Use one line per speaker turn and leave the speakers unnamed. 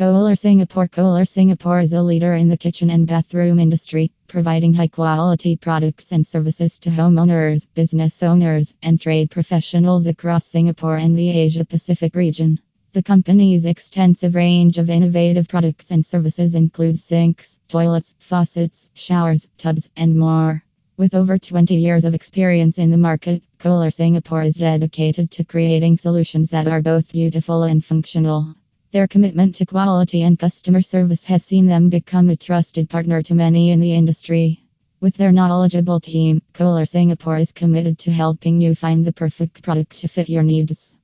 Kohler Singapore Kohler Singapore is a leader in the kitchen and bathroom industry, providing high quality products and services to homeowners, business owners, and trade professionals across Singapore and the Asia Pacific region. The company's extensive range of innovative products and services includes sinks, toilets, faucets, showers, tubs, and more. With over 20 years of experience in the market, Kohler Singapore is dedicated to creating solutions that are both beautiful and functional. Their commitment to quality and customer service has seen them become a trusted partner to many in the industry. With their knowledgeable team, Kohler Singapore is committed to helping you find the perfect product to fit your needs.